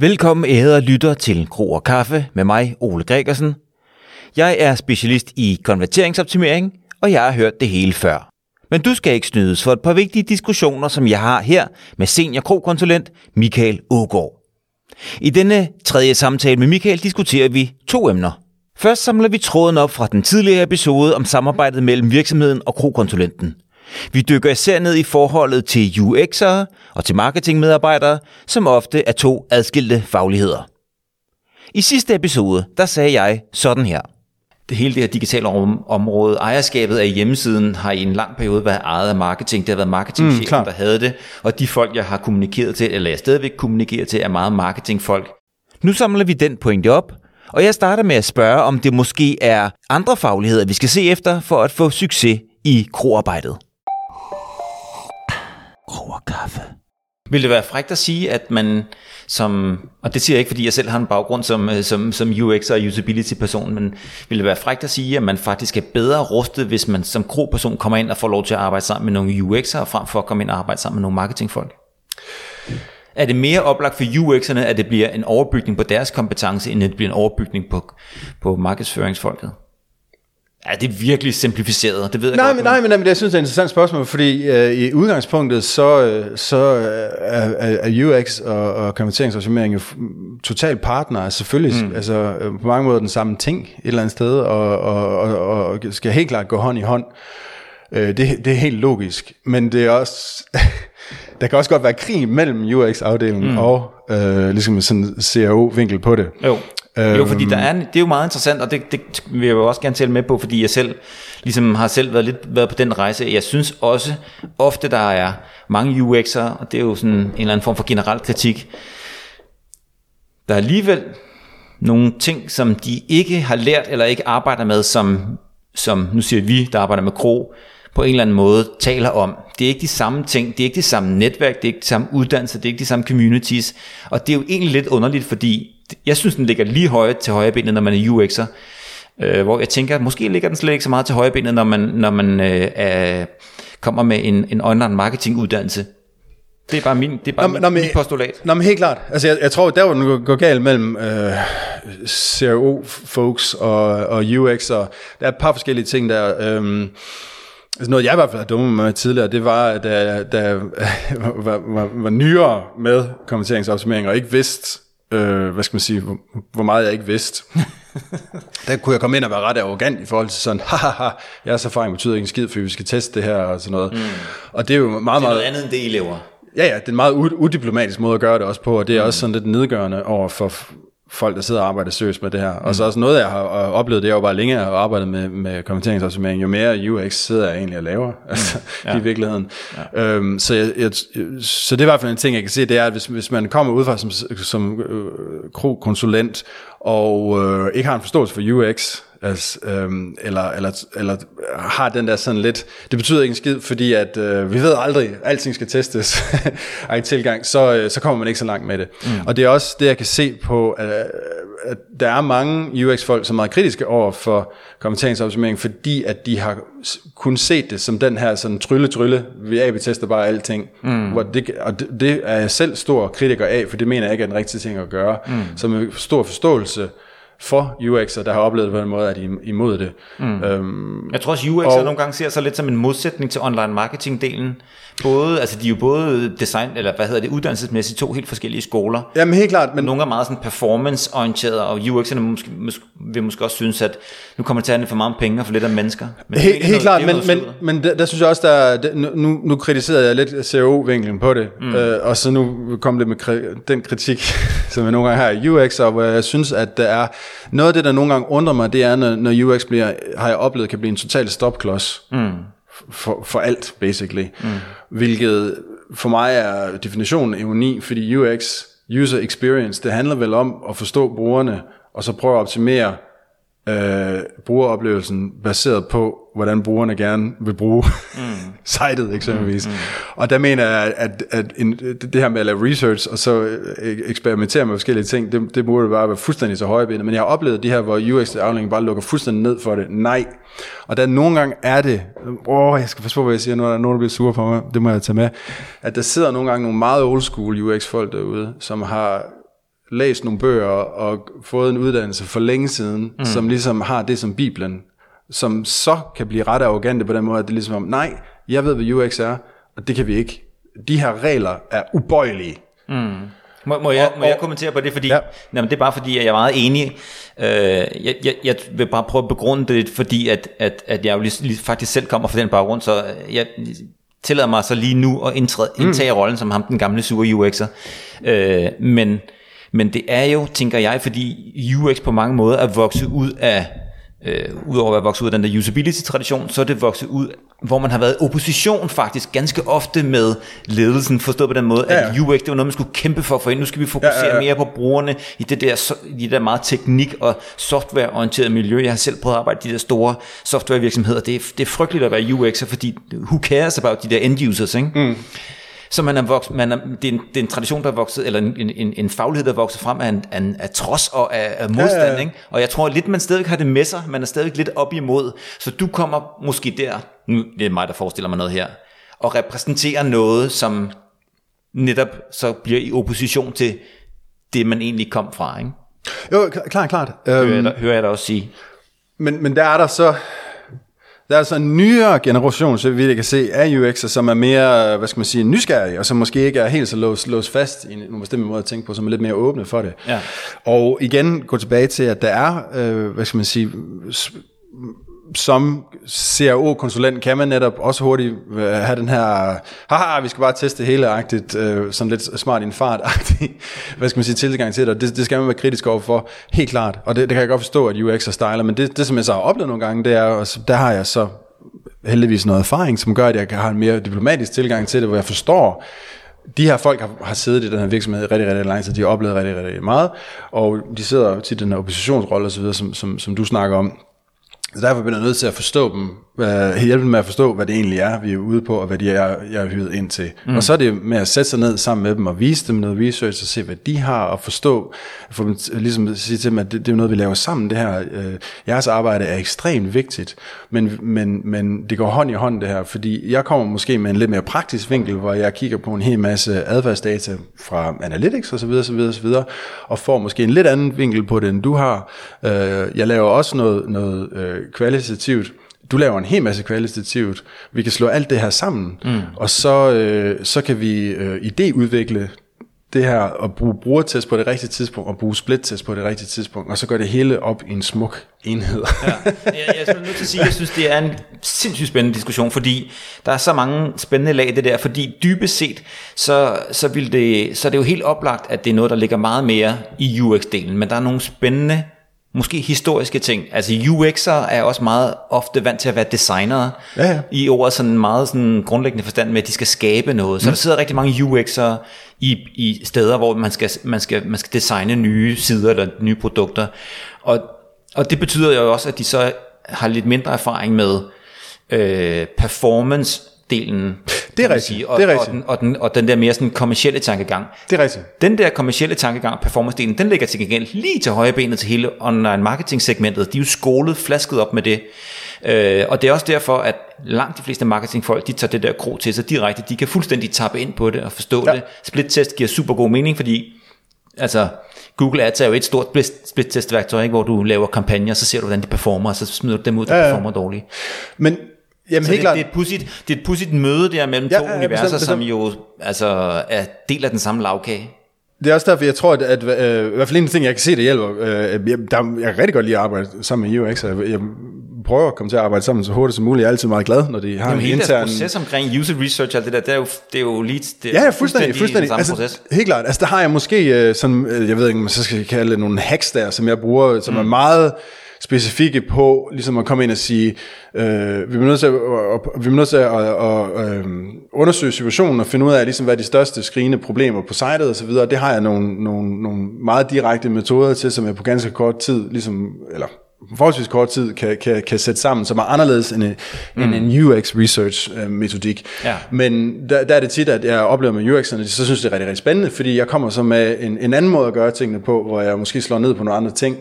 Velkommen ærede lytter til Kro og Kaffe med mig, Ole Gregersen. Jeg er specialist i konverteringsoptimering, og jeg har hørt det hele før. Men du skal ikke snydes for et par vigtige diskussioner, som jeg har her med senior krokonsulent Michael Ågaard. I denne tredje samtale med Michael diskuterer vi to emner. Først samler vi tråden op fra den tidligere episode om samarbejdet mellem virksomheden og krokonsulenten vi dykker især ned i forholdet til UX'ere og til marketingmedarbejdere, som ofte er to adskilte fagligheder. I sidste episode, der sagde jeg sådan her. Det hele det her digitale om- område, ejerskabet af hjemmesiden har i en lang periode været ejet af marketing. Det har været marketingchefen, klart. der havde det, og de folk, jeg har kommunikeret til, eller jeg stadigvæk kommunikerer til, er meget marketingfolk. Nu samler vi den pointe op, og jeg starter med at spørge, om det måske er andre fagligheder, vi skal se efter for at få succes i kroarbejdet over kaffe. Vil det være frækt at sige, at man som, og det siger jeg ikke, fordi jeg selv har en baggrund som, øh, som, som UX og usability-person, men vil det være frækt at sige, at man faktisk er bedre rustet, hvis man som kro-person kommer ind og får lov til at arbejde sammen med nogle UX'ere, frem for at komme ind og arbejde sammen med nogle marketingfolk? Er det mere oplagt for UX'erne, at det bliver en overbygning på deres kompetence, end at det bliver en overbygning på, på markedsføringsfolket? Ja, det er virkelig simplificeret, det ved jeg Nej, godt. men, nej, men, nej, men jeg synes, det er et interessant spørgsmål, fordi øh, i udgangspunktet, så, øh, så øh, er, er UX og, og konverteringsoptimering jo f- totalt partner, selvfølgelig mm. altså, øh, på mange måder den samme ting et eller andet sted, og, og, og, og skal helt klart gå hånd i hånd. Øh, det, det er helt logisk, men det er også... der kan også godt være krig mellem UX-afdelingen mm. og øh, ligesom sådan en CRO-vinkel på det. Jo. Jo, fordi Øhm. der er, en- det er jo meget interessant, og det, det vil jeg jo også gerne tælle med på, fordi jeg selv ligesom har selv været lidt været på den rejse. Jeg synes også ofte, der er mange UX'ere, og det er jo sådan en eller anden form for generel kritik, der er alligevel nogle ting, som de ikke har lært eller ikke arbejder med, som, som nu siger vi, der arbejder med kro, på en eller anden måde taler om. Det er ikke de samme ting, det er ikke det samme netværk, det er ikke de samme uddannelser, det er ikke de samme communities, og det er jo egentlig lidt underligt, fordi jeg synes, den ligger lige højt til højre benet, når man er UX'er, øh, hvor jeg tænker, måske ligger den slet ikke så meget til højre benet, når man, når man øh, er, kommer med en, en online marketing uddannelse. Det er bare min, det er bare Nå, min, nå, men- mit postulat. Nå, men helt klart. Altså, jeg, jeg tror, der hvor den går, galt mellem øh, CRO-folks og, og UX, og der er et par forskellige ting der. Øh, altså noget, jeg i hvert fald har dummet mig med tidligere, det var, da da jeg var, var, var nyere med kommenteringsoptimering, og ikke vidste, øh, hvad skal man sige, hvor, hvor meget jeg ikke vidste. der kunne jeg komme ind og være ret arrogant i forhold til sådan, haha, jeres erfaring betyder ikke en skid, for vi skal teste det her og sådan noget. Mm. Og det er jo meget, Det er meget... noget andet end det, I laver. Ja, ja, det er en meget udiplomatisk måde at gøre det også på, og det er mm. også sådan lidt nedgørende over for folk, der sidder og arbejder seriøst med det her. Mm. Og så også noget, jeg har øh, oplevet, det er jo bare længe at have arbejdet med, med kommenteringsoptimering. Jo mere UX sidder jeg egentlig og laver, altså ja. i virkeligheden. Ja. Øhm, så, jeg, jeg, så det er i hvert fald en ting, jeg kan se, det er, at hvis, hvis man kommer udefra som, som øh, konsulent og øh, ikke har en forståelse for UX, altså, øhm, eller, eller, eller har den der sådan lidt, det betyder ikke en skid, fordi at øh, vi ved aldrig, alting skal testes, er en tilgang, så, øh, så kommer man ikke så langt med det. Mm. Og det er også det, jeg kan se på, at, at der er mange UX-folk, som er meget kritiske over for kommenteringsoptimering, fordi at de har kun set det som den her sådan trylle-trylle, vi AB-tester bare alting, mm. hvor det, og det, det er jeg selv stor kritiker af, for det mener jeg ikke er den rigtige ting at gøre. Mm. Så med stor forståelse for UX'er, der har oplevet det på en måde, at de er imod det. Mm. Øhm, Jeg tror også, UX og... nogle gange ser sig lidt som en modsætning til online marketing-delen. Både, altså de er jo både design, eller hvad hedder det, uddannelsesmæssigt to helt forskellige skoler. jamen helt klart, men Nogle er meget sådan performance-orienteret, og UX'erne måske, måske, vil måske også synes, at nu kommer til at for om penge og for lidt om mennesker. Men Helt, helt noget- klart, men, men, men der, der synes jeg også, der er, nu, nu kritiserede jeg lidt CRO-vinklen på det, mm. øh, og så nu kom det med kri- den kritik, som jeg nogle gange har i UX, og hvor jeg synes, at der er noget af det, der nogle gange undrer mig, det er, når, når UX bliver, har jeg oplevet, kan blive en total stopklods mm. for, for alt, basically. Mm. Hvilket for mig er definitionen ironi, fordi UX, user experience, det handler vel om at forstå brugerne, og så prøve at optimere øh, brugeroplevelsen baseret på, hvordan brugerne gerne vil bruge mm. sitet eksempelvis. Mm, mm. Og der mener jeg, at, at en, det her med at lave research, og så øh, eksperimentere med forskellige ting, det, det burde bare være fuldstændig så højbenet. Men jeg har oplevet de her, hvor UX-afdelingen bare lukker fuldstændig ned for det. Nej. Og der nogle gange er det, åh, jeg skal passe på, hvad jeg siger, nu er der nogen, der bliver sure på mig, det må jeg tage med, at der sidder nogle gange nogle meget old school UX-folk derude, som har læst nogle bøger og fået en uddannelse for længe siden, mm. som ligesom har det som Bibelen, som så kan blive ret arrogante på den måde, at det er ligesom om, nej, jeg ved, hvad UX er, og det kan vi ikke. De her regler er ubøjelige. Mm. Må, må, jeg, og, må jeg kommentere på det, fordi ja. jamen, det er bare fordi, at jeg er meget enig. Øh, jeg, jeg, jeg vil bare prøve at begrunde det, fordi at, at, at jeg jo lige, lige, faktisk selv kommer fra den baggrund, så jeg tillader mig så lige nu at indtræde, mm. indtage rollen som ham, den gamle super UX'er. Øh, men, men det er jo, tænker jeg, fordi UX på mange måder er vokset ud af øh, udover at være vokset ud af den der usability-tradition, så er det vokset ud, hvor man har været opposition faktisk ganske ofte med ledelsen, forstået på den måde, ja, ja. at UX, det var noget, man skulle kæmpe for, for nu skal vi fokusere ja, ja, ja. mere på brugerne i det der, i det der meget teknik- og softwareorienterede miljø. Jeg har selv prøvet at arbejde i de der store softwarevirksomheder. Det er, det er frygteligt at være UX'er, fordi who cares about de der end users, ikke? Mm. Så man er vokset, man er, det, er en, det er en tradition, der er vokset, eller en, en, en faglighed, der er vokset frem af, en, af, af trods og af, af modstand. Ja, ja. Ikke? Og jeg tror lidt, man stadig har det med sig. Man er stadig lidt op imod. Så du kommer måske der, nu det er mig, der forestiller mig noget her, og repræsenterer noget, som netop så bliver i opposition til det, man egentlig kom fra. Ikke? Jo, klart, klart. Hører, jeg, øhm, hører jeg også sige. Men, men der er der så der er altså en nyere generation, så vi kan se, af UX'er, som er mere, hvad skal man sige, nysgerrige, og som måske ikke er helt så låst, låst fast i en bestemt måde at tænke på, som er lidt mere åbne for det. Ja. Og igen, gå tilbage til, at der er, øh, hvad skal man sige, som CRO-konsulent kan man netop også hurtigt øh, have den her, haha, vi skal bare teste hele agtigt, øh, sådan lidt smart i en fart agtigt, hvad skal man sige, tilgang til det, det, det skal man være kritisk over for, helt klart, og det, det kan jeg godt forstå, at UX er styler, men det, det som jeg så har oplevet nogle gange, det er, og der har jeg så heldigvis noget erfaring, som gør, at jeg kan have en mere diplomatisk tilgang til det, hvor jeg forstår, de her folk har, har siddet i den her virksomhed rigtig, rigtig lang tid, de har oplevet rigtig, rigtig meget, og de sidder til den her oppositionsrolle osv., som, som, som du snakker om, så derfor bliver jeg nødt til at forstå dem, uh, hjælpe dem med at forstå, hvad det egentlig er, vi er ude på, og hvad de er, jeg er hyret ind til. Mm. Og så er det med at sætte sig ned sammen med dem og vise dem noget research og se, hvad de har, og forstå, for dem, ligesom at sige til dem, at det, det er noget, vi laver sammen. Det her, uh, jeres arbejde er ekstremt vigtigt, men, men, men det går hånd i hånd det her, fordi jeg kommer måske med en lidt mere praktisk vinkel, hvor jeg kigger på en hel masse adfærdsdata fra Analytics osv., osv., osv., og får måske en lidt anden vinkel på det, end du har. Uh, jeg laver også noget, noget uh, kvalitativt. Du laver en hel masse kvalitativt. Vi kan slå alt det her sammen, mm. og så, øh, så kan vi øh, idéudvikle det her at bruge brugertest på det rigtige tidspunkt og bruge splittest på det rigtige tidspunkt, og så gør det hele op i en smuk enhed. ja. Jeg, jeg er nødt til at sige, at jeg synes, det er en sindssygt spændende diskussion, fordi der er så mange spændende lag i det der, fordi dybest set, så, så, vil det, så er det jo helt oplagt, at det er noget, der ligger meget mere i UX-delen, men der er nogle spændende måske historiske ting. Altså UX'er er også meget ofte vant til at være designere ja, ja. i ordet sådan meget sådan grundlæggende forstand med, at de skal skabe noget. Så mm. der sidder rigtig mange UX'er i, i steder, hvor man skal, man, skal, man skal designe nye sider eller nye produkter. Og, og det betyder jo også, at de så har lidt mindre erfaring med øh, performance delen. Det er rigtigt. Sige, og, det er rigtigt. Og, den, og, den, og den der mere sådan kommercielle tankegang. Det er rigtigt. Den der kommercielle tankegang, performance-delen, den ligger til gengæld lige til højre benet til hele online marketing segmentet. De er jo skolet, flasket op med det. Øh, og det er også derfor, at langt de fleste marketingfolk, de tager det der kro til sig direkte. De kan fuldstændig tappe ind på det og forstå ja. det. Split-test giver super god mening, fordi altså, Google Ads er jo et stort split-test-værktøj, hvor du laver kampagner, så ser du, hvordan de performer, og så smider du dem ud, der ja, ja. performer dårligt. Men Jamen, så helt det, klart. det, er et pudsigt, det er et pudsigt møde der mellem ja, to ja, universer, bestemt, bestemt. som jo altså, er del af den samme lavkage. Det er også derfor, jeg tror, at, at øh, i hvert fald en ting, jeg kan se, der hjælper. Øh, jeg, der, jeg kan rigtig godt lide at arbejde sammen med UX, jeg, jeg prøver at komme til at arbejde sammen så hurtigt som muligt. Jeg er altid meget glad, når de har Jamen, en intern... proces omkring user research og det der, det er jo, det er jo lige... Det ja, ja, fuldstændig. fuldstændig. Altså, proces. Helt klart. Altså, der har jeg måske, øh, sådan, øh, jeg ved ikke, om man så skal kalde det nogle hacks der, som jeg bruger, som mm. er meget specifikke på ligesom at komme ind og sige, øh, vi er nødt til at, vi er nødt til at, at, at, øh, undersøge situationen og finde ud af, ligesom, hvad er de største skrigende problemer på sitet og så videre. Det har jeg nogle, nogle, nogle meget direkte metoder til, som jeg på ganske kort tid, ligesom, eller forholdsvis kort tid kan, kan, kan sætte sammen, som er anderledes end en, mm. end en UX research øh, metodik. Ja. Men der, der er det tit, at jeg oplever med UX'erne, så synes det er rigtig, rigtig spændende, fordi jeg kommer så med en, en anden måde at gøre tingene på, hvor jeg måske slår ned på nogle andre ting,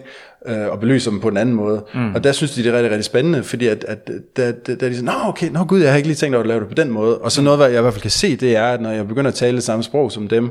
øh, og belyser dem på en anden måde. Mm. Og der synes de, det er rigtig, rigtig spændende, fordi at, at der, der, der er de sådan, nå okay, nå gud, jeg har ikke lige tænkt over at lave det på den måde. Og så noget, hvad jeg i hvert fald kan se, det er, at når jeg begynder at tale det samme sprog som dem,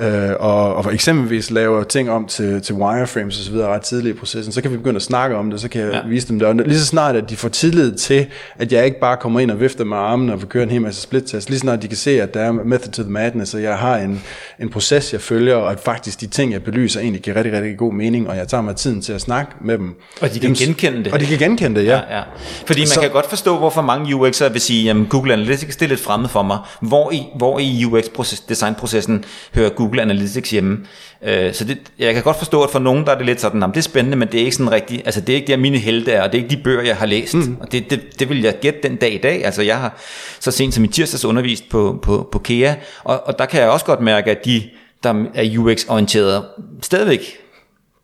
øh, og, og for eksempelvis laver ting om til, til wireframes og så videre ret tidligt i processen, så kan vi begynde at snakke om det, så kan jeg ja. vise dem det. Og lige så snart, at de får tillid til, at jeg ikke bare kommer ind og vifter med armene og vil køre en hel masse split-test, lige så snart de kan se, at der er method to the madness, og jeg har en, en proces, jeg følger, og at faktisk de ting, jeg belyser, egentlig giver rigtig, rigtig god mening, og jeg tager mig tiden til at snakke med dem. Og de kan dem, genkende det. Og de kan genkende det, ja. ja, ja. Fordi man så, kan godt forstå, hvorfor mange UX'ere vil sige, at Google Analytics det er lidt fremmed for mig. Hvor i, hvor i UX-designprocessen hører Google Analytics hjemme? Øh, så det, jeg kan godt forstå, at for nogen der er det lidt sådan, det er spændende, men det er ikke sådan rigtigt, altså det er ikke der mine helte er, og det er ikke de bøger, jeg har læst. Mm. Og det, det, det vil jeg gætte den dag i dag. Altså jeg har så sent som i tirsdags undervist på, på, på KEA, og, og der kan jeg også godt mærke, at de, der er UX-orienterede, stadigvæk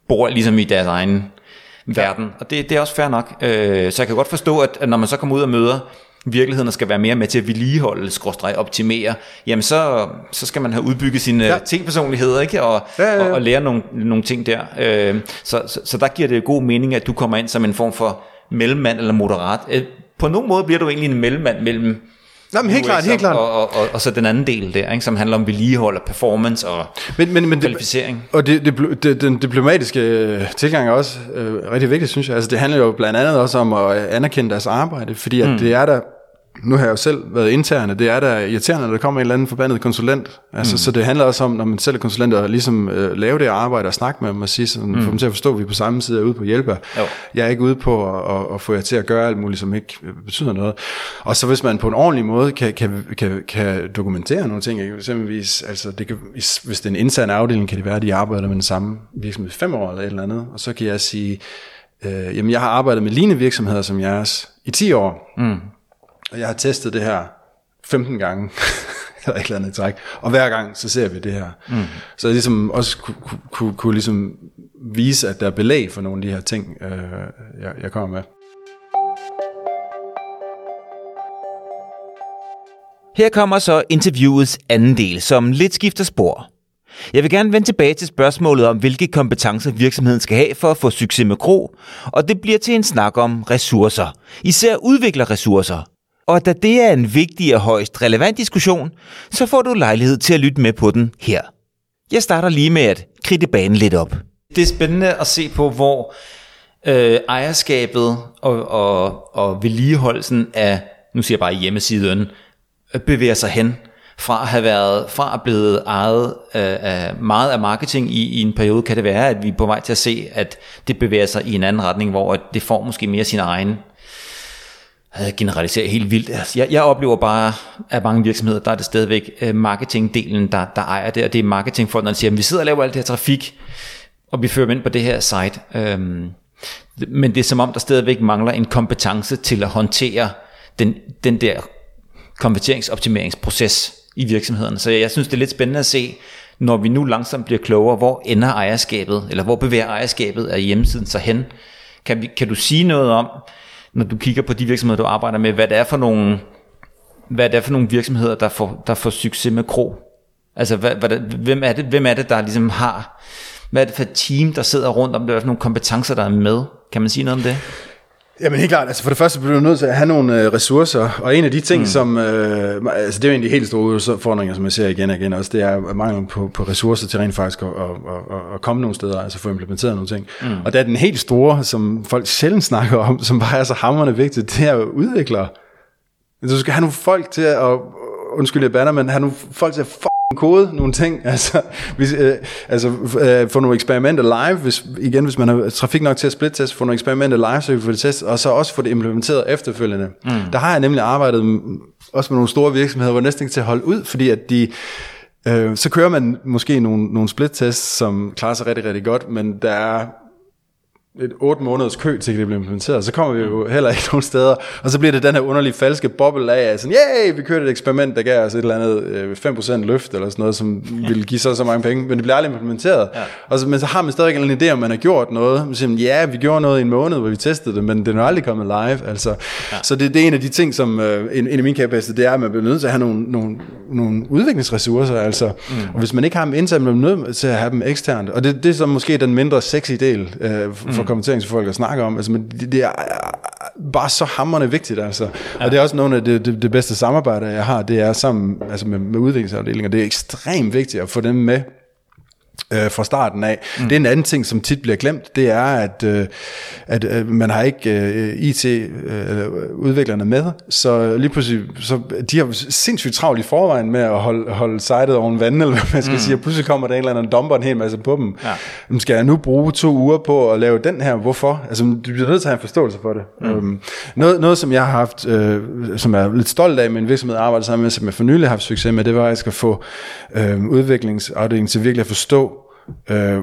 bor ligesom i deres egen verden. Og det, det er også fair nok. Øh, så jeg kan godt forstå, at, at når man så kommer ud og møder virkeligheden skal være mere med til at vedligeholde, skråstreg, optimere, jamen så, så skal man have udbygget sine ja. tingpersonligheder, ikke? Og, ja, ja, ja. Og, og lære nogle, nogle ting der. Øh, så, så, så der giver det god mening, at du kommer ind som en form for mellemmand eller moderat. Øh, på nogen måde bliver du egentlig en mellemmand mellem Nå, men helt klart, helt klart. Og, og, og, og så den anden del der, ikke, som handler om vedligehold og performance og men, men, men kvalificering. Det, og det, det, det, den diplomatiske øh, tilgang er også øh, rigtig vigtigt, synes jeg. Altså, det handler jo blandt andet også om at anerkende deres arbejde, fordi at mm. det er der nu har jeg jo selv været interne, det er da irriterende, når der kommer en eller anden forbandet konsulent. Altså, mm. Så det handler også om, når man selv er konsulent, at ligesom øh, lave det arbejde og snakke med dem og sige sådan, mm. få dem til at forstå, at vi er på samme side er ude på at hjælpe jo. Jeg er ikke ude på at, at, at, få jer til at gøre alt muligt, som ikke øh, betyder noget. Og så hvis man på en ordentlig måde kan, kan, kan, kan dokumentere nogle ting, eksempelvis, altså det kan, hvis det er en intern afdeling, kan det være, at de arbejder med den samme virksomhed i fem år eller et eller andet, og så kan jeg sige, øh, jamen jeg har arbejdet med lignende virksomheder som jeres i 10 år, mm og jeg har testet det her 15 gange, eller et eller andet træk. Og hver gang, så ser vi det her. Mm. Så jeg ligesom også kunne, kunne, kunne, kunne ligesom vise, at der er belæg for nogle af de her ting, øh, jeg, jeg kommer med. Her kommer så interviewets anden del, som lidt skifter spor. Jeg vil gerne vende tilbage til spørgsmålet om, hvilke kompetencer virksomheden skal have for at få succes med Kro, og det bliver til en snak om ressourcer. Især udviklerressourcer, og da det er en vigtig og højst relevant diskussion, så får du lejlighed til at lytte med på den her. Jeg starter lige med at kridte banen lidt op. Det er spændende at se på, hvor øh, ejerskabet og, og, og vedligeholdelsen af, nu siger jeg bare hjemmesiden, øh, bevæger sig hen fra at have været, fra at blive ejet øh, af meget af marketing i, i en periode, kan det være, at vi er på vej til at se, at det bevæger sig i en anden retning, hvor det får måske mere sin egen generalisere helt vildt. Altså, jeg, jeg oplever bare, at mange virksomheder, der er det stadigvæk øh, marketingdelen, der, der ejer det, og det er marketingfonden, der siger, at vi sidder og laver alt det her trafik, og vi fører dem ind på det her site. Øhm, men det er som om, der stadigvæk mangler en kompetence til at håndtere den, den der konverteringsoptimeringsproces i virksomheden. Så jeg synes, det er lidt spændende at se, når vi nu langsomt bliver klogere, hvor ender ejerskabet, eller hvor bevæger ejerskabet af hjemmesiden sig hen. Kan, vi, kan du sige noget om, når du kigger på de virksomheder, du arbejder med, hvad det er for nogle, hvad det er for nogle virksomheder, der får, der får succes med Kro? Altså, hvad, hvad, hvem, er det, hvem er det, der ligesom har, hvad er det for et team, der sidder rundt om det, hvad er for nogle kompetencer, der er med? Kan man sige noget om det? Jamen helt klart, altså for det første bliver du nødt til at have nogle øh, ressourcer, og en af de ting, mm. som, øh, altså det er jo en af de helt store udfordringer, som jeg ser igen og igen også, det er mangel på, på ressourcer til rent faktisk at, at, at, at komme nogle steder, altså få implementeret nogle ting. Mm. Og der er den helt store, som folk sjældent snakker om, som bare er så hammerende vigtigt, det er jo udviklere. Du skal have nogle folk til at, undskyld jeg banner, men have nogle folk til at kode nogle ting, altså, hvis, øh, altså øh, få nogle eksperimenter live, hvis, igen hvis man har trafik nok til at splittest, få nogle eksperimenter live, så vi kan få det testet, og så også få det implementeret efterfølgende. Mm. Der har jeg nemlig arbejdet også med nogle store virksomheder, hvor næsten ikke til at holde ud, fordi at de, øh, så kører man måske nogle, nogle split-tests, som klarer sig rigtig, rigtig godt, men der er et otte måneders kø til, at det bliver implementeret, så kommer vi jo heller ikke nogen steder, og så bliver det den her underlige falske boble af, sådan, yeah, vi kørte et eksperiment, der gav os et eller andet øh, 5% løft, eller sådan noget, som ville give så så mange penge, men det bliver aldrig implementeret. Ja. Og så, men så har man stadig en idé om, man har gjort noget, man siger, ja, vi gjorde noget i en måned, hvor vi testede det, men det er aldrig kommet live, altså. Ja. Så det, det er en af de ting, som øh, en, en af mine kæpheste, det er, at man bliver nødt til at have nogle, nogle, nogle udviklingsressourcer, altså. Mm. Og hvis man ikke har dem internt, man nødt til at have dem eksternt, og det, det er så måske den mindre sexy del øh, for konverteringsfolk at snakke om. Altså, men det, det er bare så hammerende vigtigt, altså. Ja. Og det er også nogle af det, det, det bedste samarbejde, jeg har, det er sammen altså med, med udviklingsafdelinger. Det er ekstremt vigtigt at få dem med øh, fra starten af. Mm. Det er en anden ting, som tit bliver glemt, det er, at, øh, at øh, man har ikke øh, IT-udviklerne øh, med, så lige pludselig, så de har sindssygt travlt i forvejen med at holde, holde sitet oven vandet, eller hvad man skal mm. sige, og pludselig kommer der en eller anden domper en hel masse på dem. Ja. Skal jeg nu bruge to uger på at lave den her? Hvorfor? Altså, du bliver nødt til at have en forståelse for det. Mm. Um, noget, noget, som jeg har haft, øh, som jeg er lidt stolt af, en virksomhed, arbejder sammen med, som jeg for nylig har haft succes med, det var, at jeg skal få øh, udviklingsafdelingen til virkelig at forstå, øh,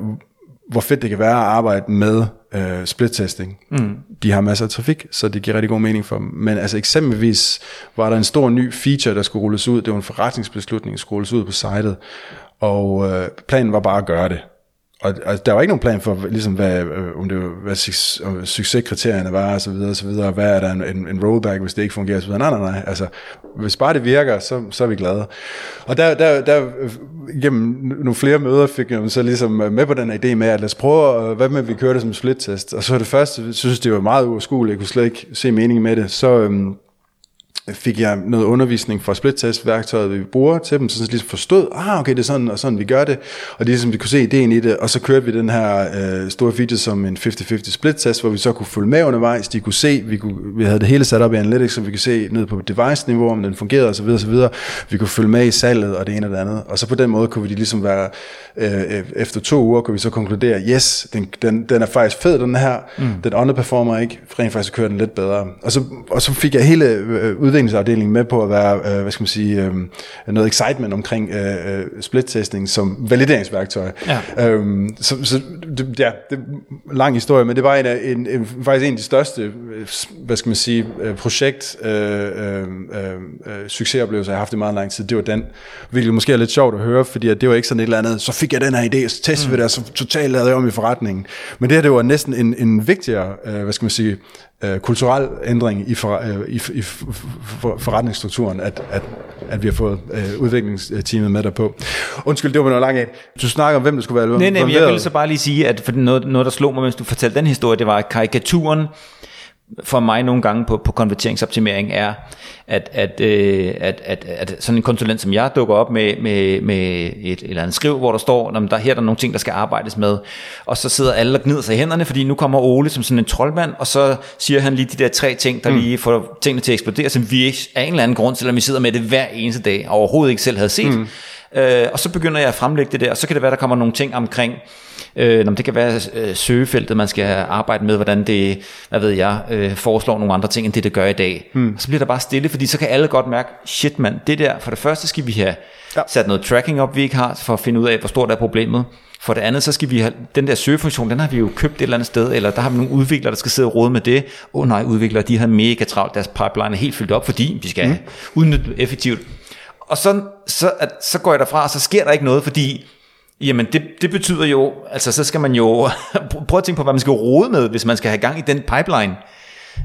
hvor fedt det kan være at arbejde med øh, split-testing. Mm. De har masser af trafik, så det giver rigtig god mening for dem. Men altså eksempelvis var der en stor ny feature, der skulle rulles ud. Det var en forretningsbeslutning, der skulle rulles ud på sitet. Og øh, planen var bare at gøre det. Og, og der var ikke nogen plan for, ligesom hvad, øh, om det var, hvad succeskriterierne var, og så videre, og så videre. Hvad er der en, en, rollback, hvis det ikke fungerer, så videre. Nej, nej, nej. Altså, hvis bare det virker, så, så er vi glade. Og der, der, der øh, gennem nogle flere møder fik jeg så ligesom øh, med på den idé med, at lad os prøve, hvad med, at vi kører det som split-test. Og så det første, synes det var meget uoverskueligt, jeg kunne slet ikke se mening med det. Så, øhm, fik jeg noget undervisning fra splittest værktøjet, vi bruger til dem, så de ligesom forstod, ah okay, det er sådan og sådan, vi gør det, og det ligesom, vi kunne se ideen i det, og så kørte vi den her øh, store feature som en 50-50 split test, hvor vi så kunne følge med undervejs, de kunne se, vi, kunne, vi havde det hele sat op i Analytics, så vi kunne se ned på device-niveau, om den fungerede osv. osv. Vi kunne følge med i salget og det ene og det andet, og så på den måde kunne vi ligesom være, øh, efter to uger kunne vi så konkludere, yes, den, den, den er faktisk fed, den her, mm. den underperformer ikke, rent faktisk kører den lidt bedre. Og så, og så fik jeg hele øh, udviklingsafdelingen med på at være, øh, hvad skal man sige, øh, noget excitement omkring øh, øh, split-testing som valideringsværktøj. Ja. Øhm, så, så det, ja, det er lang historie, men det var en, en, en, faktisk en af de største, øh, hvad skal man sige, øh, projekt øh, øh, øh, succesoplevelser, jeg har haft i meget lang tid. Det var den, hvilket måske er lidt sjovt at høre, fordi at det var ikke sådan et eller andet, så fik jeg den her idé, så testede mm. vi det, og så totalt lavede jeg om i forretningen. Men det her, det var næsten en, en vigtigere, øh, hvad skal man sige, øh, kulturel ændring i, for, øh, i, i for, forretningsstrukturen, at, at, at vi har fået øh, udviklingsteamet med der på. Undskyld, det var noget langt af. Du snakker om, hvem der skulle være Nej, nej, jeg vil så bare lige sige, at for noget, noget, der slog mig, mens du fortalte den historie, det var karikaturen, for mig nogle gange på, på konverteringsoptimering er, at, at, øh, at, at, at sådan en konsulent som jeg dukker op med, med, med et eller andet skriv, hvor der står, at der, her er der nogle ting, der skal arbejdes med, og så sidder alle og gnider sig i hænderne, fordi nu kommer Ole som sådan en troldmand, og så siger han lige de der tre ting, der mm. lige får tingene til at eksplodere, som vi ikke af en eller anden grund, selvom vi sidder med det hver eneste dag, og overhovedet ikke selv havde set. Mm. Øh, og så begynder jeg at fremlægge det der, og så kan det være, der kommer nogle ting omkring, Øh, det kan være øh, søgefeltet, man skal arbejde med, hvordan det, hvad ved jeg, øh, foreslår nogle andre ting, end det det gør i dag. Hmm. Så bliver der bare stille, fordi så kan alle godt mærke, shit mand, det der, for det første skal vi have ja. sat noget tracking op, vi ikke har, for at finde ud af, hvor stort er problemet. For det andet, så skal vi have, den der søgefunktion, den har vi jo købt et eller andet sted, eller der har vi nogle udviklere, der skal sidde og råde med det. Åh oh, nej, udviklere, de har mega travlt, deres pipeline er helt fyldt op, fordi vi skal mm. udnytte effektivt. Og så, så, at, så går jeg derfra, og så sker der ikke noget, fordi Jamen det, det betyder jo, altså så skal man jo prøve at tænke på, hvad man skal rode med, hvis man skal have gang i den pipeline.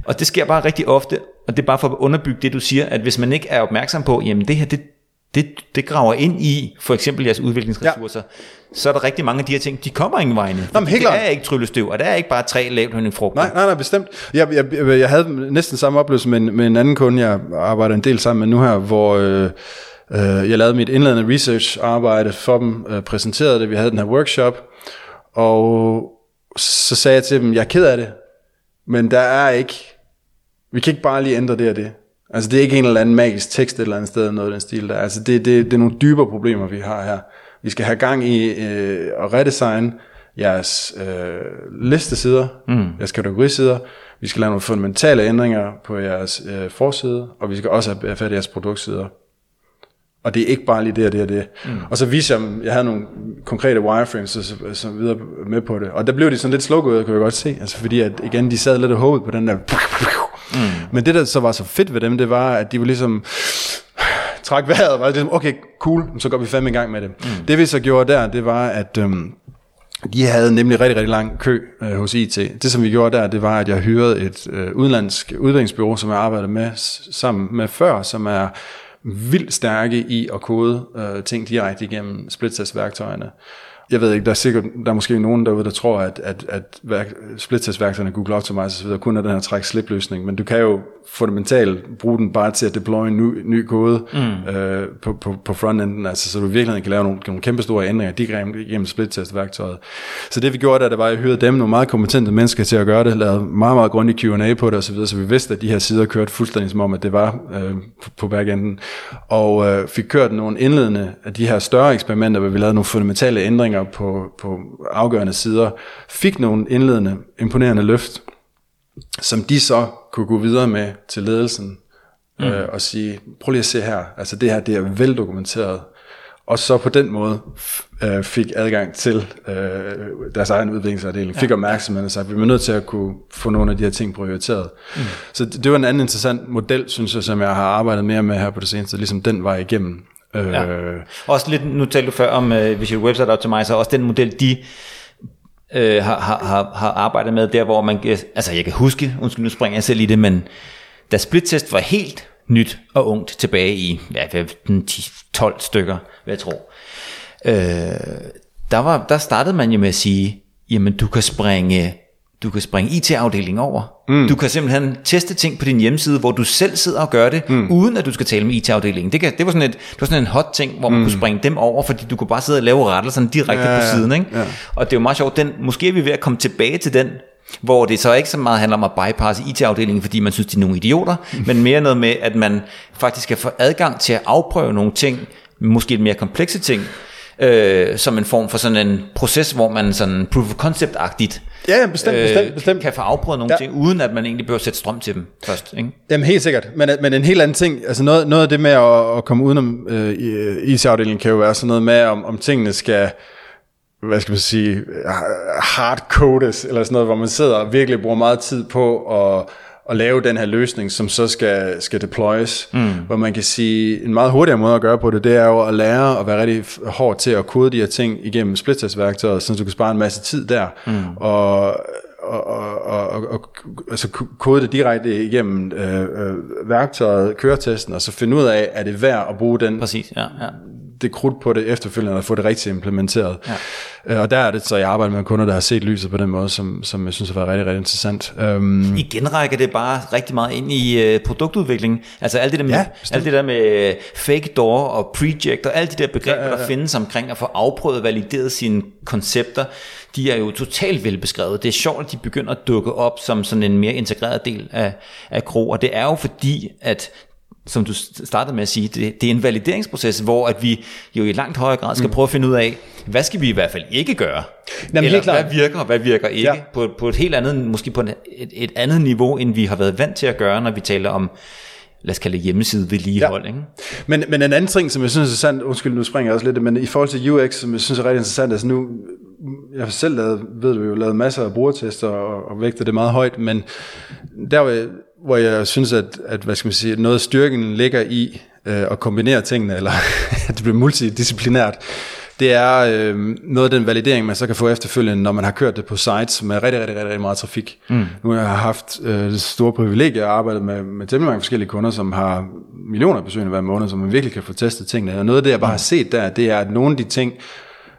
Og det sker bare rigtig ofte, og det er bare for at underbygge det, du siger, at hvis man ikke er opmærksom på, jamen det her, det, det, det graver ind i for eksempel jeres udviklingsressourcer, ja. så er der rigtig mange af de her ting, de kommer ingen vegne. Nå, helt det er ikke tryllestøv, og det er ikke bare tre lavt frugter. Nej, nej, nej, bestemt. Jeg, jeg, jeg havde næsten samme oplevelse med, med en anden kunde, jeg arbejder en del sammen med nu her, hvor... Øh, Øh, jeg lavede mit indledende research arbejde for dem, øh, præsenterede det, vi havde den her workshop, og så sagde jeg til dem, jeg er ked af det, men der er ikke, vi kan ikke bare lige ændre det og det. Altså det er ikke en eller anden magisk tekst et eller andet sted, noget af den stil der. Altså det, det, det er nogle dybere problemer, vi har her. Vi skal have gang i øh, at redesigne jeres øh, listesider, mm. jeres kategorisider. Vi skal lave nogle fundamentale ændringer på jeres øh, forside, og vi skal også have fat i jeres produktsider og det er ikke bare lige det og det og det. Mm. Og så viste jeg dem, jeg havde nogle konkrete wireframes og så, så videre med på det. Og der blev de sådan lidt slukket, kan jeg godt se. Altså fordi at igen, de sad lidt og håbede på den der... Mm. Men det der så var så fedt ved dem, det var, at de var ligesom trak vejret, og var ligesom, okay, cool, så går vi fandme i gang med det. Mm. Det vi så gjorde der, det var, at øhm, de havde nemlig rigtig, rigtig lang kø øh, hos IT. Det som vi gjorde der, det var, at jeg hyrede et øh, udenlandsk udviklingsbyrå, som jeg arbejdede med sammen med før, som er vildt stærke i at kode øh, ting direkte igennem splittest værktøjerne. Jeg ved ikke, der er sikkert, der er måske nogen derude, der tror, at, at, at værk, splittestværktøjerne Google Optimize osv. kun er den her træk slip løsning, men du kan jo fundamentalt bruge den bare til at deploy en ny, ny kode mm. øh, på, på, på frontenden, altså, så du virkelig kan lave nogle, nogle kæmpe store ændringer direkte igennem splittestværktøjet. Så det vi gjorde, der, det var, at jeg hyrede dem, nogle meget kompetente mennesker til at gøre det, lavede meget, meget grundig Q&A på det osv., så, videre, så vi vidste, at de her sider kørte fuldstændig som om, at det var øh, på, på backenden, og øh, fik kørt nogle indledende af de her større eksperimenter, hvor vi lavede nogle fundamentale ændringer på, på afgørende sider, fik nogle indledende imponerende løft, som de så kunne gå videre med til ledelsen mm. øh, og sige, prøv lige at se her, altså det her det er veldokumenteret, og så på den måde øh, fik adgang til øh, deres egen udviklingsafdeling, ja. fik opmærksomhed og sagde, vi er nødt til at kunne få nogle af de her ting prioriteret. Mm. Så det, det var en anden interessant model, synes jeg, som jeg har arbejdet mere med her på det seneste, ligesom den var igennem. Øh, ja. Øh, også lidt, nu talte du før om øh, uh, Visual Website Optimizer, også den model, de øh, har, har, har arbejdet med, der hvor man, altså jeg kan huske, undskyld, nu springer jeg selv i det, men da splittest var helt nyt og ungt tilbage i ja, 10-12 stykker, hvad jeg tror, øh, der, var, der startede man jo med at sige, jamen du kan springe du kan springe IT-afdelingen over. Mm. Du kan simpelthen teste ting på din hjemmeside, hvor du selv sidder og gør det, mm. uden at du skal tale med IT-afdelingen. Det, kan, det, var sådan et, det var sådan en hot ting, hvor man mm. kunne springe dem over, fordi du kunne bare sidde og lave rettelserne direkte ja, på siden. Ikke? Ja. Og det er jo meget sjovt, den, måske er vi ved at komme tilbage til den, hvor det så ikke så meget handler om at bypasse IT-afdelingen, fordi man synes, de er nogle idioter, mm. men mere noget med, at man faktisk skal få adgang til at afprøve nogle ting, måske mere komplekse ting, øh, som en form for sådan en proces, hvor man sådan proof of concept-agtigt Ja, bestemt, øh, bestemt, bestemt. kan få afprøvet nogle ja. ting, uden at man egentlig behøver sætte strøm til dem først. Ikke? Jamen helt sikkert, men, men en helt anden ting, altså noget, noget af det med at, at komme udenom øh, IT-afdelingen kan jo være sådan noget med, om, om tingene skal hvad skal man sige, hardcodes, eller sådan noget, hvor man sidder og virkelig bruger meget tid på at at lave den her løsning, som så skal, skal deployes. Mm. Hvor man kan sige, en meget hurtigere måde at gøre på det, det er jo at lære at være rigtig hård til at kode de her ting igennem splittest-værktøjet, så du kan spare en masse tid der. Mm. Og, og, og, og, og altså kode det direkte igennem øh, øh, værktøjet, køretesten, og så finde ud af, er det værd at bruge den, Præcis, ja, ja det krudt på det efterfølgende og få det rigtigt implementeret. Ja. Øh, og der er det så, jeg arbejder med kunder, der har set lyset på den måde, som, som jeg synes har været rigtig, rigtig interessant. Um, I genrækker det bare rigtig meget ind i uh, produktudvikling. Altså alt det der med, ja, alt det der med fake door og project og alle de der begreber, ja, ja, ja. der findes omkring at få afprøvet valideret sine koncepter, de er jo totalt velbeskrevet. Det er sjovt, at de begynder at dukke op som sådan en mere integreret del af, af Kro, og det er jo fordi, at som du startede med at sige, det, det er en valideringsproces, hvor at vi jo i langt højere grad skal mm. prøve at finde ud af, hvad skal vi i hvert fald ikke gøre? Jamen, Eller hvad virker, og hvad virker ikke? Ja. På, på et helt andet, måske på et, et andet niveau, end vi har været vant til at gøre, når vi taler om lad os kalde det hjemmeside vedligehold. Ja. Ikke? Men, men en anden ting, som jeg synes er interessant, undskyld, nu springer jeg også lidt, men i forhold til UX, som jeg synes er rigtig interessant, altså nu, jeg har selv lavet, ved du jo, lavet masser af brugertester og, og vægter det meget højt, men der var hvor jeg synes, at, at hvad skal man sige, noget af styrken ligger i øh, at kombinere tingene, eller at det bliver multidisciplinært, det er øh, noget af den validering, man så kan få efterfølgende, når man har kørt det på sites med rigtig, rigtig, rigtig, rigtig meget trafik. Mm. Nu har jeg haft øh, det store privilegie at arbejde med, med temmelig mange forskellige kunder, som har millioner besøgende hver måned, som man virkelig kan få testet tingene. Og noget af det, jeg bare har set der, det er, at nogle af de ting,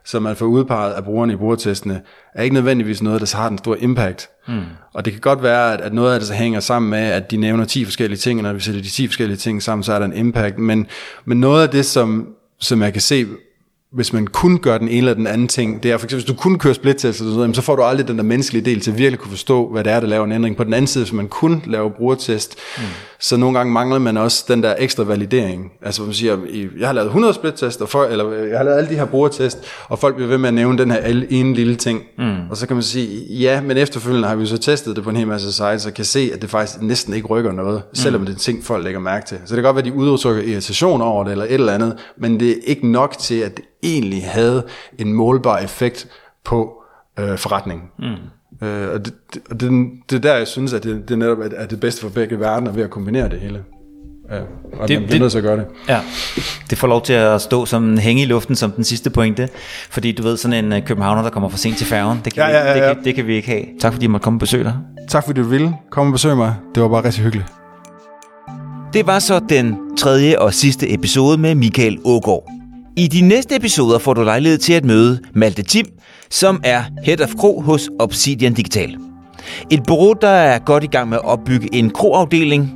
som man får udpeget af brugerne i brugertestene, er ikke nødvendigvis noget, der har en stor impact. Mm. Og det kan godt være, at, at noget af det så hænger sammen med, at de nævner 10 forskellige ting, og når vi sætter de 10 forskellige ting sammen, så er der en impact. Men, men noget af det, som, som jeg kan se hvis man kun gør den ene eller den anden ting, det er for eksempel, hvis du kun kører splittest, så får du aldrig den der menneskelige del til at virkelig kunne forstå, hvad det er, der laver en ændring. På den anden side, hvis man kun laver brugertest, mm. Så nogle gange mangler man også den der ekstra validering. Altså, man siger, jeg har lavet 100 splittest, og for, eller jeg har lavet alle de her brugertest, og folk bliver ved med at nævne den her ene lille ting. Mm. Og så kan man sige, ja, men efterfølgende har vi så testet det på en hel masse sites, og kan se, at det faktisk næsten ikke rykker noget, selvom mm. det er ting, folk lægger mærke til. Så det kan godt være, at de udtrykker irritation over det, eller et eller andet, men det er ikke nok til, at det egentlig havde en målbar effekt på øh, forretningen. Mm. Øh, og det, det, det, det er der, jeg synes, at det, det netop er det bedste for begge verdener ved at kombinere det hele. Ja, og det, man bliver nødt til at gøre det. Ja, det får lov til at stå som hænge i luften som den sidste pointe, fordi du ved, sådan en uh, københavner, der kommer for sent til færgen, det kan, ja, ja, ja, ja. Vi, det, kan, det kan vi ikke have. Tak fordi du måtte komme og besøge dig. Tak fordi du ville komme og besøge mig. Det var bare rigtig hyggeligt. Det var så den tredje og sidste episode med Michael Ågaard. I de næste episoder får du lejlighed til at møde Malte Tim, som er Head of Kro hos Obsidian Digital. Et bureau, der er godt i gang med at opbygge en kroafdeling,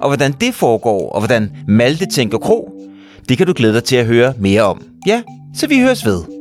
og hvordan det foregår, og hvordan Malte tænker kro, det kan du glæde dig til at høre mere om. Ja, så vi høres ved.